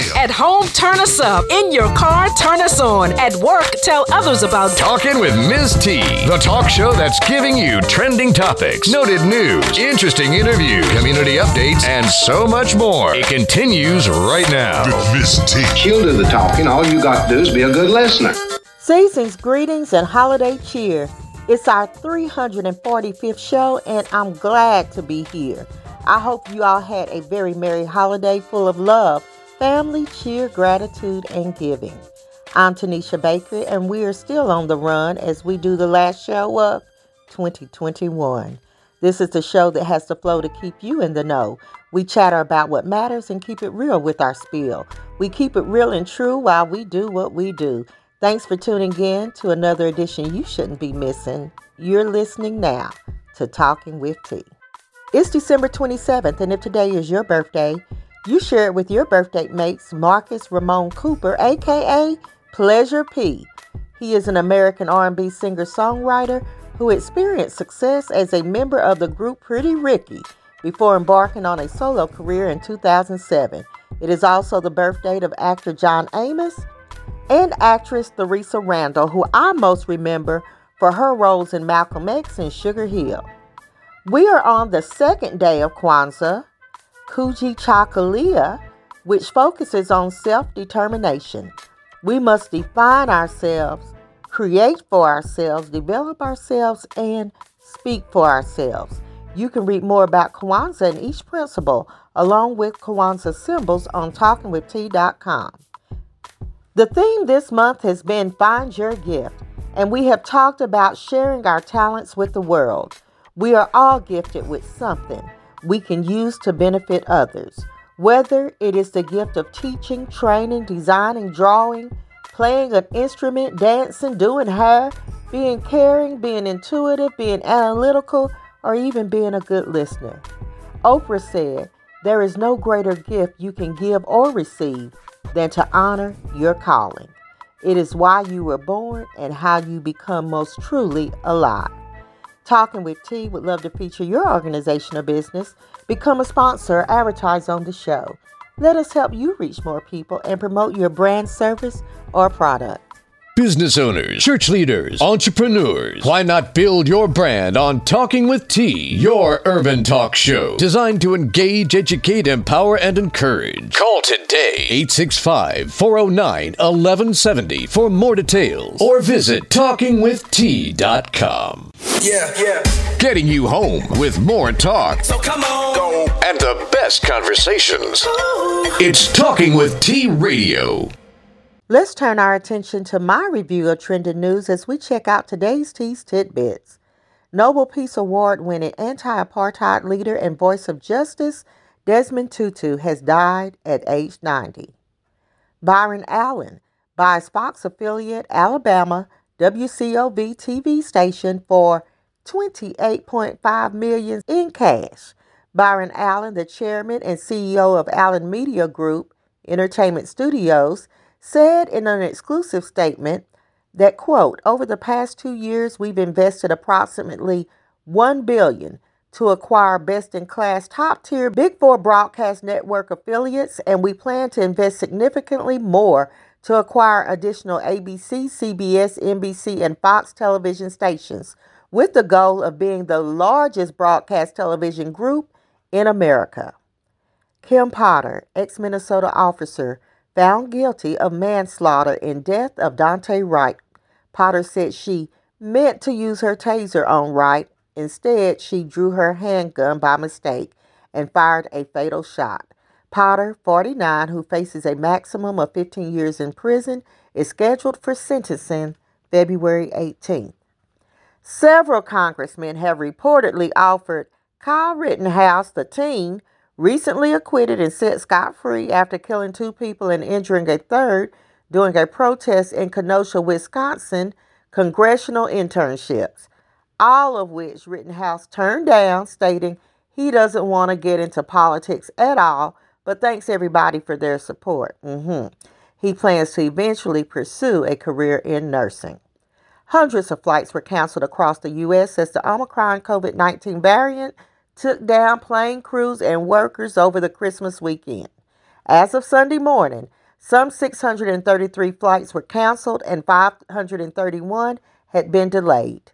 still. At home, turn us up. In your car, turn us on. At work, tell others about Talking with Ms. T, the talk show that's giving you trending topics, noted news, interesting interviews, community updates, and so much more. It continues right now. With Miss T. She'll do the talking. All you got to do is be a good listener. Seasons, greetings, and holiday cheer. It's our 345th show, and I'm glad to be here. I hope you all had a very merry holiday full of love, family, cheer, gratitude, and giving. I'm Tanisha Baker, and we are still on the run as we do the last show of 2021. This is the show that has the flow to keep you in the know. We chatter about what matters and keep it real with our spiel. We keep it real and true while we do what we do. Thanks for tuning in to another edition you shouldn't be missing. You're listening now to Talking with T. It's December 27th, and if today is your birthday, you share it with your birthday mates, Marcus Ramon Cooper, aka Pleasure P. He is an American R&B singer-songwriter who experienced success as a member of the group Pretty Ricky before embarking on a solo career in 2007. It is also the birthdate of actor John Amos and actress Theresa Randle, who I most remember for her roles in Malcolm X and Sugar Hill. We are on the second day of Kwanzaa, Kujichagulia, which focuses on self determination. We must define ourselves, create for ourselves, develop ourselves, and speak for ourselves. You can read more about Kwanzaa and each principle, along with Kwanzaa symbols, on talkingwitht.com. The theme this month has been Find Your Gift, and we have talked about sharing our talents with the world. We are all gifted with something we can use to benefit others, whether it is the gift of teaching, training, designing, drawing, playing an instrument, dancing, doing hair, being caring, being intuitive, being analytical, or even being a good listener. Oprah said, There is no greater gift you can give or receive than to honor your calling. It is why you were born and how you become most truly alive. Talking with T would love to feature your organization or business. Become a sponsor or advertise on the show. Let us help you reach more people and promote your brand, service, or product. Business owners, church leaders, entrepreneurs. Why not build your brand on Talking with T, your urban talk show designed to engage, educate, empower, and encourage? Call today 865 409 1170 for more details or visit talkingwitht.com. Yeah, yeah. Getting you home with more talk So come on. Go. and the best conversations. It's Talking with T Radio. Let's turn our attention to my review of trending news as we check out today's T's Tidbits. Nobel Peace Award winning anti apartheid leader and voice of justice Desmond Tutu has died at age 90. Byron Allen buys Fox affiliate Alabama WCOV TV station for 28.5 million in cash. Byron Allen, the chairman and CEO of Allen Media Group Entertainment Studios, said in an exclusive statement that quote over the past 2 years we've invested approximately 1 billion to acquire best-in-class top-tier Big 4 broadcast network affiliates and we plan to invest significantly more to acquire additional ABC, CBS, NBC and Fox television stations with the goal of being the largest broadcast television group in America. Kim Potter, ex Minnesota officer, found guilty of manslaughter in death of Daunte Wright. Potter said she meant to use her taser on Wright. Instead, she drew her handgun by mistake and fired a fatal shot. Potter, 49, who faces a maximum of 15 years in prison, is scheduled for sentencing February 18th. Several congressmen have reportedly offered Kyle Rittenhouse, the teen, recently acquitted and set scot free after killing two people and injuring a third during a protest in Kenosha, Wisconsin, congressional internships, all of which Rittenhouse turned down, stating he doesn't want to get into politics at all, but thanks everybody for their support. Mm-hmm. He plans to eventually pursue a career in nursing. Hundreds of flights were canceled across the U.S. as the Omicron COVID 19 variant took down plane crews and workers over the Christmas weekend. As of Sunday morning, some 633 flights were canceled and 531 had been delayed.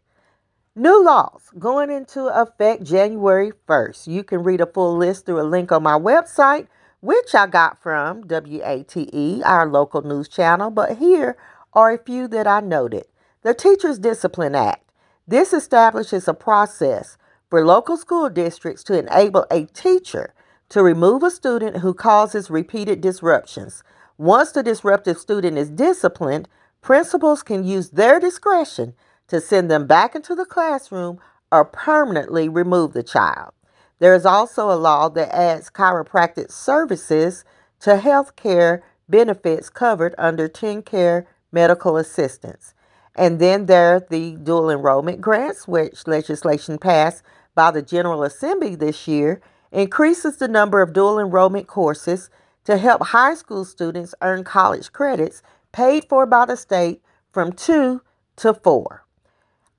New laws going into effect January 1st. You can read a full list through a link on my website, which I got from WATE, our local news channel, but here are a few that I noted. The Teachers Discipline Act. This establishes a process for local school districts to enable a teacher to remove a student who causes repeated disruptions. Once the disruptive student is disciplined, principals can use their discretion to send them back into the classroom or permanently remove the child. There is also a law that adds chiropractic services to health care benefits covered under TennCare medical assistance. And then there are the dual enrollment grants, which legislation passed by the General Assembly this year increases the number of dual enrollment courses to help high school students earn college credits paid for by the state from two to four.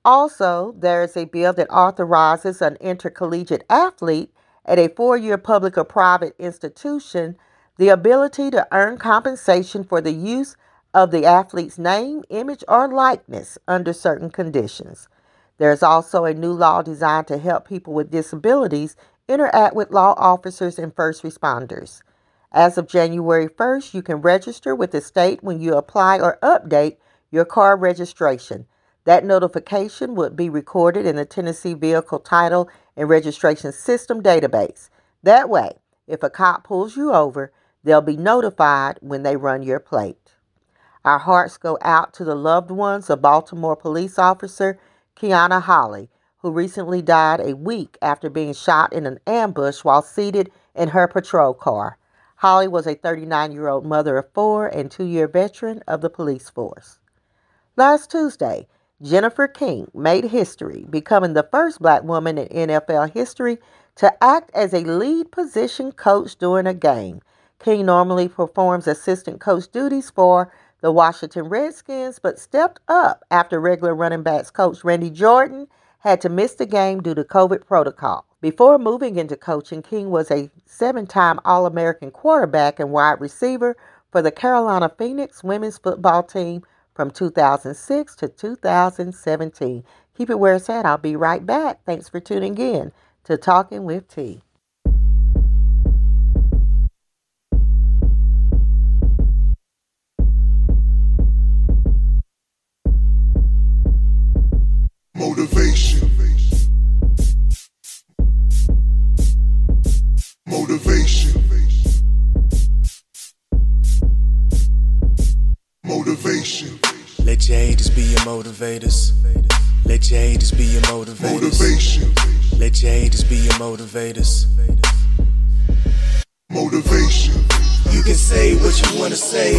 Also, there is a bill that authorizes an intercollegiate athlete at a four year public or private institution the ability to earn compensation for the use of the athlete's name, image, or likeness under certain conditions. There is also a new law designed to help people with disabilities interact with law officers and first responders. As of January 1st, you can register with the state when you apply or update your car registration. That notification would be recorded in the Tennessee Vehicle Title and Registration System database. That way, if a cop pulls you over, they'll be notified when they run your plate. Our hearts go out to the loved ones of Baltimore police officer Keona Holley, who recently died a week after being shot in an ambush while seated in her patrol car. Holley was a 39 year old mother of four and two year veteran of the police force. Last Tuesday, Jennifer King made history, becoming the first black woman in NFL history to act as a lead position coach during a game. King normally performs assistant coach duties for the Washington Redskins, but stepped up after regular running backs coach Randy Jordan had to miss the game due to COVID protocol. Before moving into coaching, King was a seven time All American quarterback and wide receiver for the Carolina Phoenix women's football team from 2006 to 2017. Keep it where it's at. I'll be right back. Thanks for tuning in to Talking with T. motivators. Let your haters be your motivators. Motivation. Let your haters be your motivators. Motivation. You can say what you wanna say.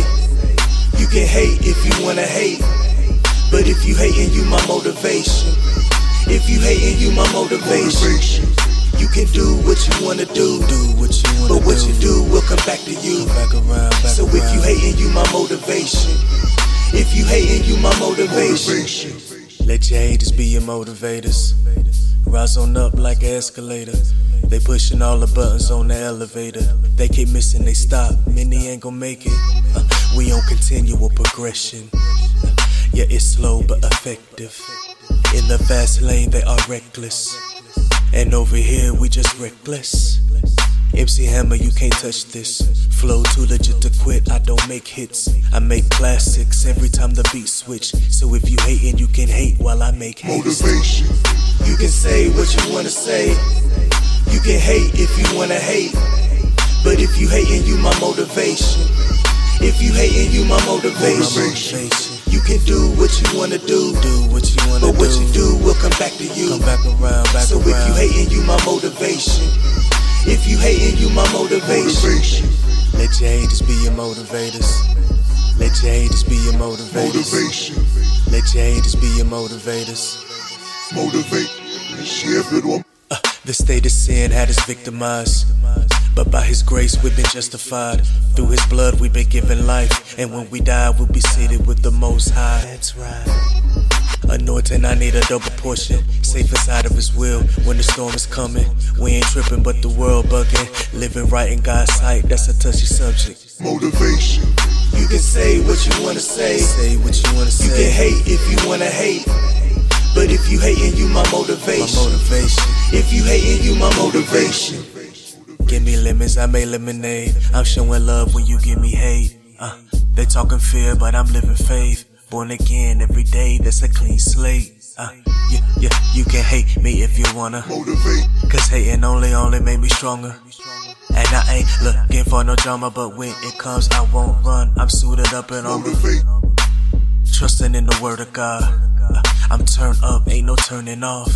You can hate if you wanna hate. But if you hating, you my motivation. If you hating, you my motivation. Motivation. You can do what you wanna do, do what you wanna but what do. you do will come back to you. Back around, back so if you hating, you my motivation. If you hating, you my motivation. Let your haters be your motivators. Rise on up like an escalator. They pushing all the buttons on the elevator. They keep missing, they stop. Many ain't gonna make it. Uh, we on continual progression. Uh, yeah, it's slow but effective. In the fast lane, they are reckless. And over here, we just reckless. MC Hammer, you can't touch this. Flow too legit to quit. I don't make hits. I make classics every time the beat switch. So if you hating, you can hate while I make haste. Motivation. You can say what you wanna say. You can hate if you wanna hate. But if you hating, you my motivation. If you hating, you my motivation. Motivation. You can do what you wanna do. Do what you wanna But what you do will come back to you. Come back around, back So if you around. hating, you my motivation. If you hating, you my motivation. Motivation. Let your haters be your motivators. Let your haters be your motivators. Motivation. Let your haters be your motivators. Motivate. Siempre uh, The state of sin had us victimized. But by his grace, we've been justified. Through his blood, we've been given life. And when we die, we'll be seated with the Most High. That's right. Anointing, I need a double portion. Safe inside of His will when the storm is coming. We ain't tripping, but the world bugging. Living right in God's sight, that's a touchy subject. Motivation. You can say what you wanna say. Say what you wanna say. You say. can hate if you wanna hate. But if you hating, you my motivation. My motivation. motivation. If you hating, you my motivation. Give me lemons, I make lemonade. I'm showing love when you give me hate. Uh, they talking fear, but I'm living faith. Born again every day, that's a clean slate. Uh, yeah, yeah, you can hate me if you wanna. Motivate. Cause hating only, only made me stronger. And I ain't looking for no drama, but when it comes, I won't run. I'm suited up and armor. Motivate. Trusting in the word of God. Uh, I'm turned up, ain't no turning off.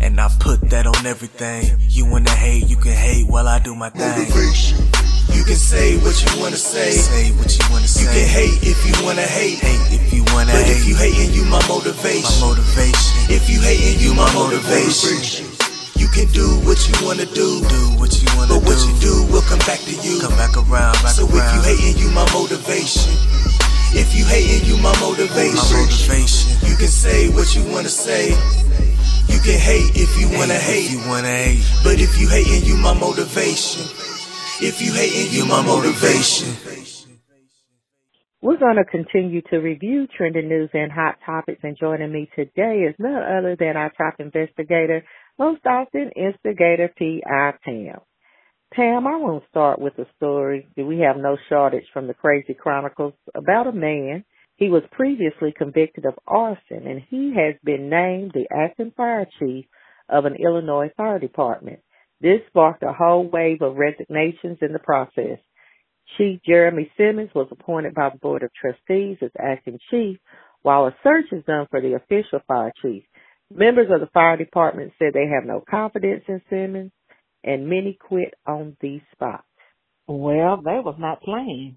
And I put that on everything. You wanna hate, you can hate while I do my thing. Motivation. You can say what you wanna say. Say what you wanna say. You can hate if you wanna hate. hate if you wanna But hate. if you hating, you my motivation. my motivation. If you hating, you my motivation. You can do what you wanna do. Do what you wanna But what do. you do will come back to you. Come back around, back So if you hating, you my motivation. If you hating, you my motivation. my motivation. motivation. You can say what you wanna say. You can hate if you wanna Hate hate. if you wanna hate. But if you hating, you my motivation. If you hating, you my motivation. We're going to continue to review trending news and hot topics, and joining me today is none other than our top investigator, most often instigator P.I. Pam. Pam, I want to start with a story that we have no shortage from the Crazy Chronicles about a man. He was previously convicted of arson, and he has been named the acting fire chief of an Illinois fire department. This sparked a whole wave of resignations in the process. Chief Jeremy Simmons was appointed by the Board of Trustees as acting chief, while a search is done for the official fire chief. Members of the fire department said they have no confidence in Simmons, and many quit on the spot. Well, they was not playing.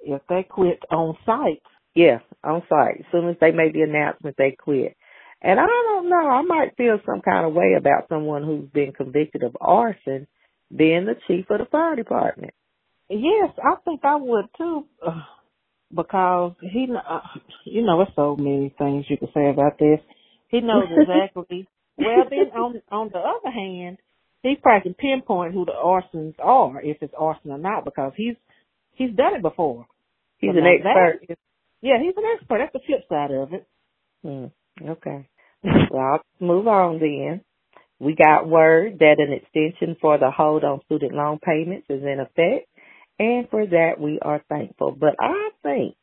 If they quit on site, Yeah, on site. As soon as they made the announcement, they quit. And I don't know, I might feel some kind of way about someone who's been convicted of arson being the chief of the fire department. yes, I think I would too, uh, because he, uh, you know, there's so many things you can say about this. He knows exactly. well, then on on the other hand, he probably can pinpoint who the arsons are, if it's arson or not, because he's he's done it before. He's So an expert. is- yeah, he's an expert. That's the flip side of it. Hmm, okay. well, move on then. We got word that an extension for the hold on student loan payments is in effect, and for that we are thankful. But I think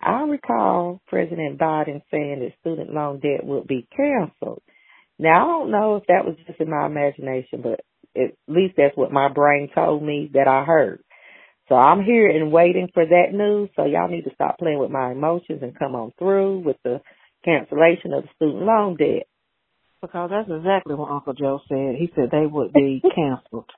I recall President Biden saying that student loan debt would be canceled. Now, I don't know if that was just in my imagination, but at least that's what my brain told me that I heard. So I'm here and waiting for that news. So y'all need to stop playing with my emotions and come on through with the cancellation of the student loan debt. Because that's exactly what Uncle Joe said. He said they would be canceled.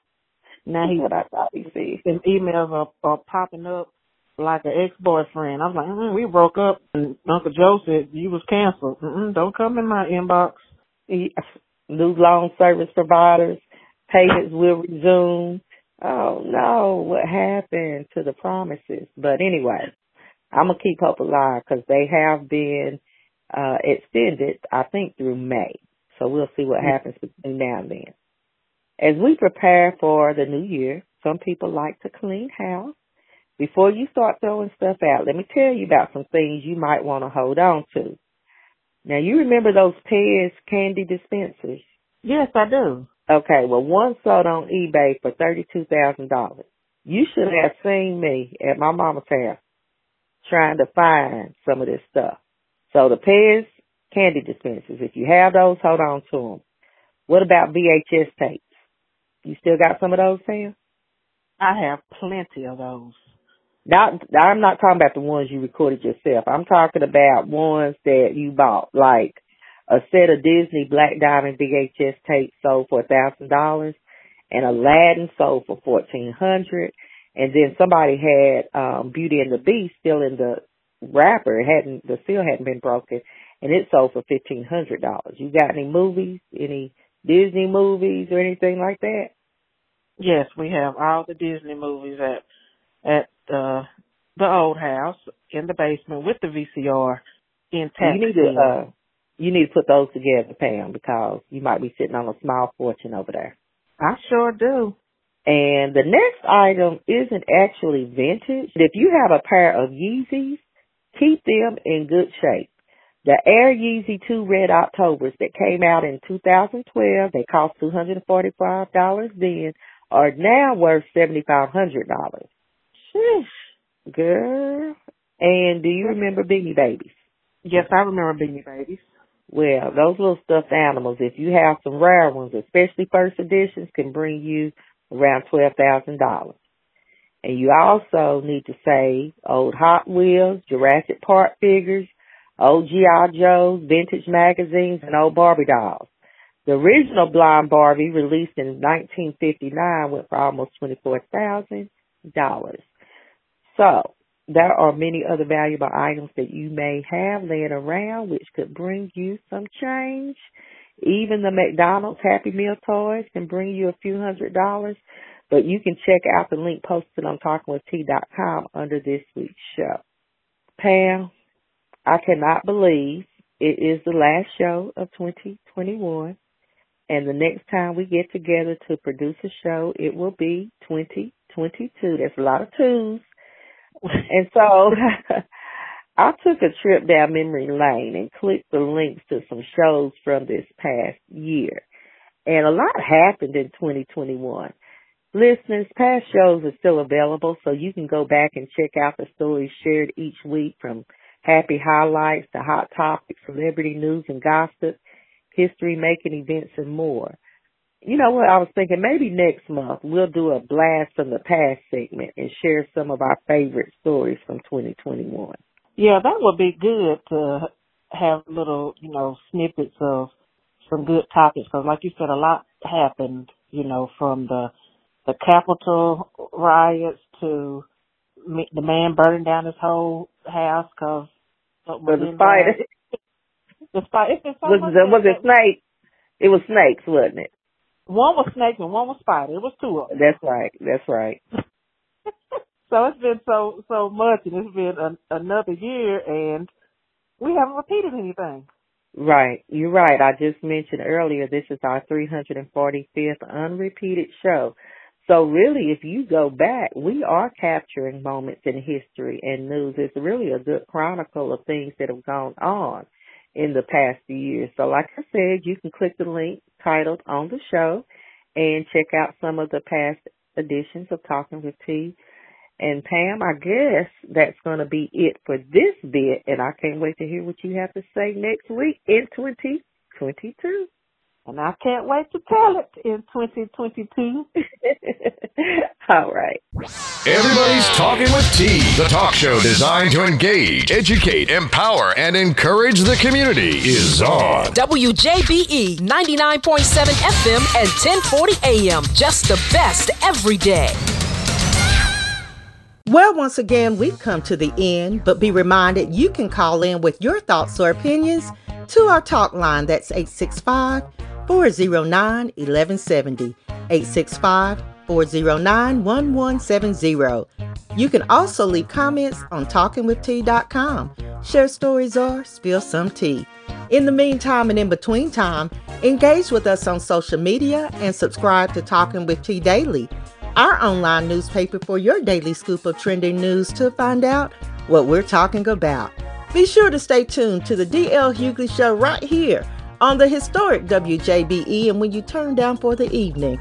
Now he what I thought he said. and emails are, are popping up like an ex-boyfriend. I was like, mm, we broke up, and Uncle Joe said you was canceled. Mm-mm, don't come in my inbox. New loan service providers, payments will resume. Oh no, what happened to the promises? But anyway, I'm gonna keep hope alive because they have been uh extended, I think, through May. So we'll see what happens between now and then. As we prepare for the new year, some people like to clean house. Before you start throwing stuff out, let me tell you about some things you might want to hold on to. Now you remember those Pez candy dispensers? Yes, I do. Okay, well one sold on eBay for thirty-two thousand dollars. You should have seen me at my mama's house trying to find some of this stuff. So the Pez candy dispensers, if you have those, hold on to them. What about VHS tapes? You still got some of those, Sam? I have plenty of those. Not, I'm not talking about the ones you recorded yourself. I'm talking about ones that you bought, like a set of Disney Black Diamond VHS tapes sold for a thousand dollars, and Aladdin sold for fourteen hundred, and then somebody had um Beauty and the Beast still in the wrapper. It hadn't the seal hadn't been broken, and it sold for fifteen hundred dollars. You got any movies, any Disney movies or anything like that? Yes, we have all the Disney movies at at uh, the old house in the basement with the VCR intact. you need to uh you need to put those together, Pam, because you might be sitting on a small fortune over there. I sure do. And the next item isn't actually vintage. If you have a pair of Yeezys, keep them in good shape. The Air Yeezy 2 Red Octobers that came out in 2012, they cost $245 then, are now worth $7,500. Sheesh. Girl. And do you remember Beanie Babies? Yes, I remember Beanie Babies. Well, those little stuffed animals, if you have some rare ones, especially first editions, can bring you around twelve thousand dollars. And you also need to save old Hot Wheels, Jurassic Park figures, old G.I. Joes, vintage magazines, and old Barbie dolls. The original Blind Barbie, released in 1959, went for almost $24,000. So, there are many other valuable items that you may have laying around which could bring you some change. Even the McDonald's Happy Meal toys can bring you a few hundred dollars, but you can check out the link posted on talkingwitht.com under this week's show. Pam, I cannot believe it is the last show of 2021, and the next time we get together to produce a show, it will be 2022. That's a lot of twos. And so I took a trip down memory lane and clicked the links to some shows from this past year. And a lot happened in 2021. Listeners, past shows are still available, so you can go back and check out the stories shared each week from happy highlights to hot topics, celebrity news and gossip, history making events, and more. You know what? I was thinking maybe next month we'll do a blast from the past segment and share some of our favorite stories from 2021. Yeah, that would be good to have little, you know, snippets of some good topics because, like you said, a lot happened. You know, from the the Capitol riots to the man burning down his whole house because was the spider. the spider. It's so was, it, was it snake? It was snakes, wasn't it? One was snake and one was spider. It was two of them. That's right. That's right. so it's been so so much, and it's been an, another year, and we haven't repeated anything. Right. You're right. I just mentioned earlier this is our 345th unrepeated show. So really, if you go back, we are capturing moments in history and news. It's really a good chronicle of things that have gone on in the past years. So like I said, you can click the link titled on the show and check out some of the past editions of Talking with T. And Pam, I guess that's going to be it for this bit, and I can't wait to hear what you have to say next week in 2022. And I can't wait to tell it in 2022. All right. Everybody's Talking with T, the talk show designed to engage, educate, empower, and encourage the community, is on. WJBE 99.7 FM and 1040 AM. Just the best every day. Well, once again, we've come to the end, but be reminded you can call in with your thoughts or opinions to our talk line. That's 865 409 1170. 865 409 1170. You can also leave comments on talkingwitht.com. Share stories or spill some tea. In the meantime and in between time, engage with us on social media and subscribe to Talking with T Daily, our online newspaper for your daily scoop of trending news to find out what we're talking about. Be sure to stay tuned to the DL Hughley Show right here on the historic WJBE. And when you turn down for the evening,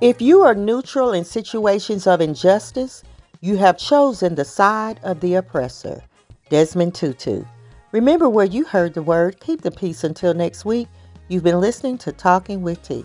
If you are neutral in situations of injustice, you have chosen the side of the oppressor. Desmond Tutu. Remember where you heard the word. Keep the peace until next week. You've been listening to Talking with T.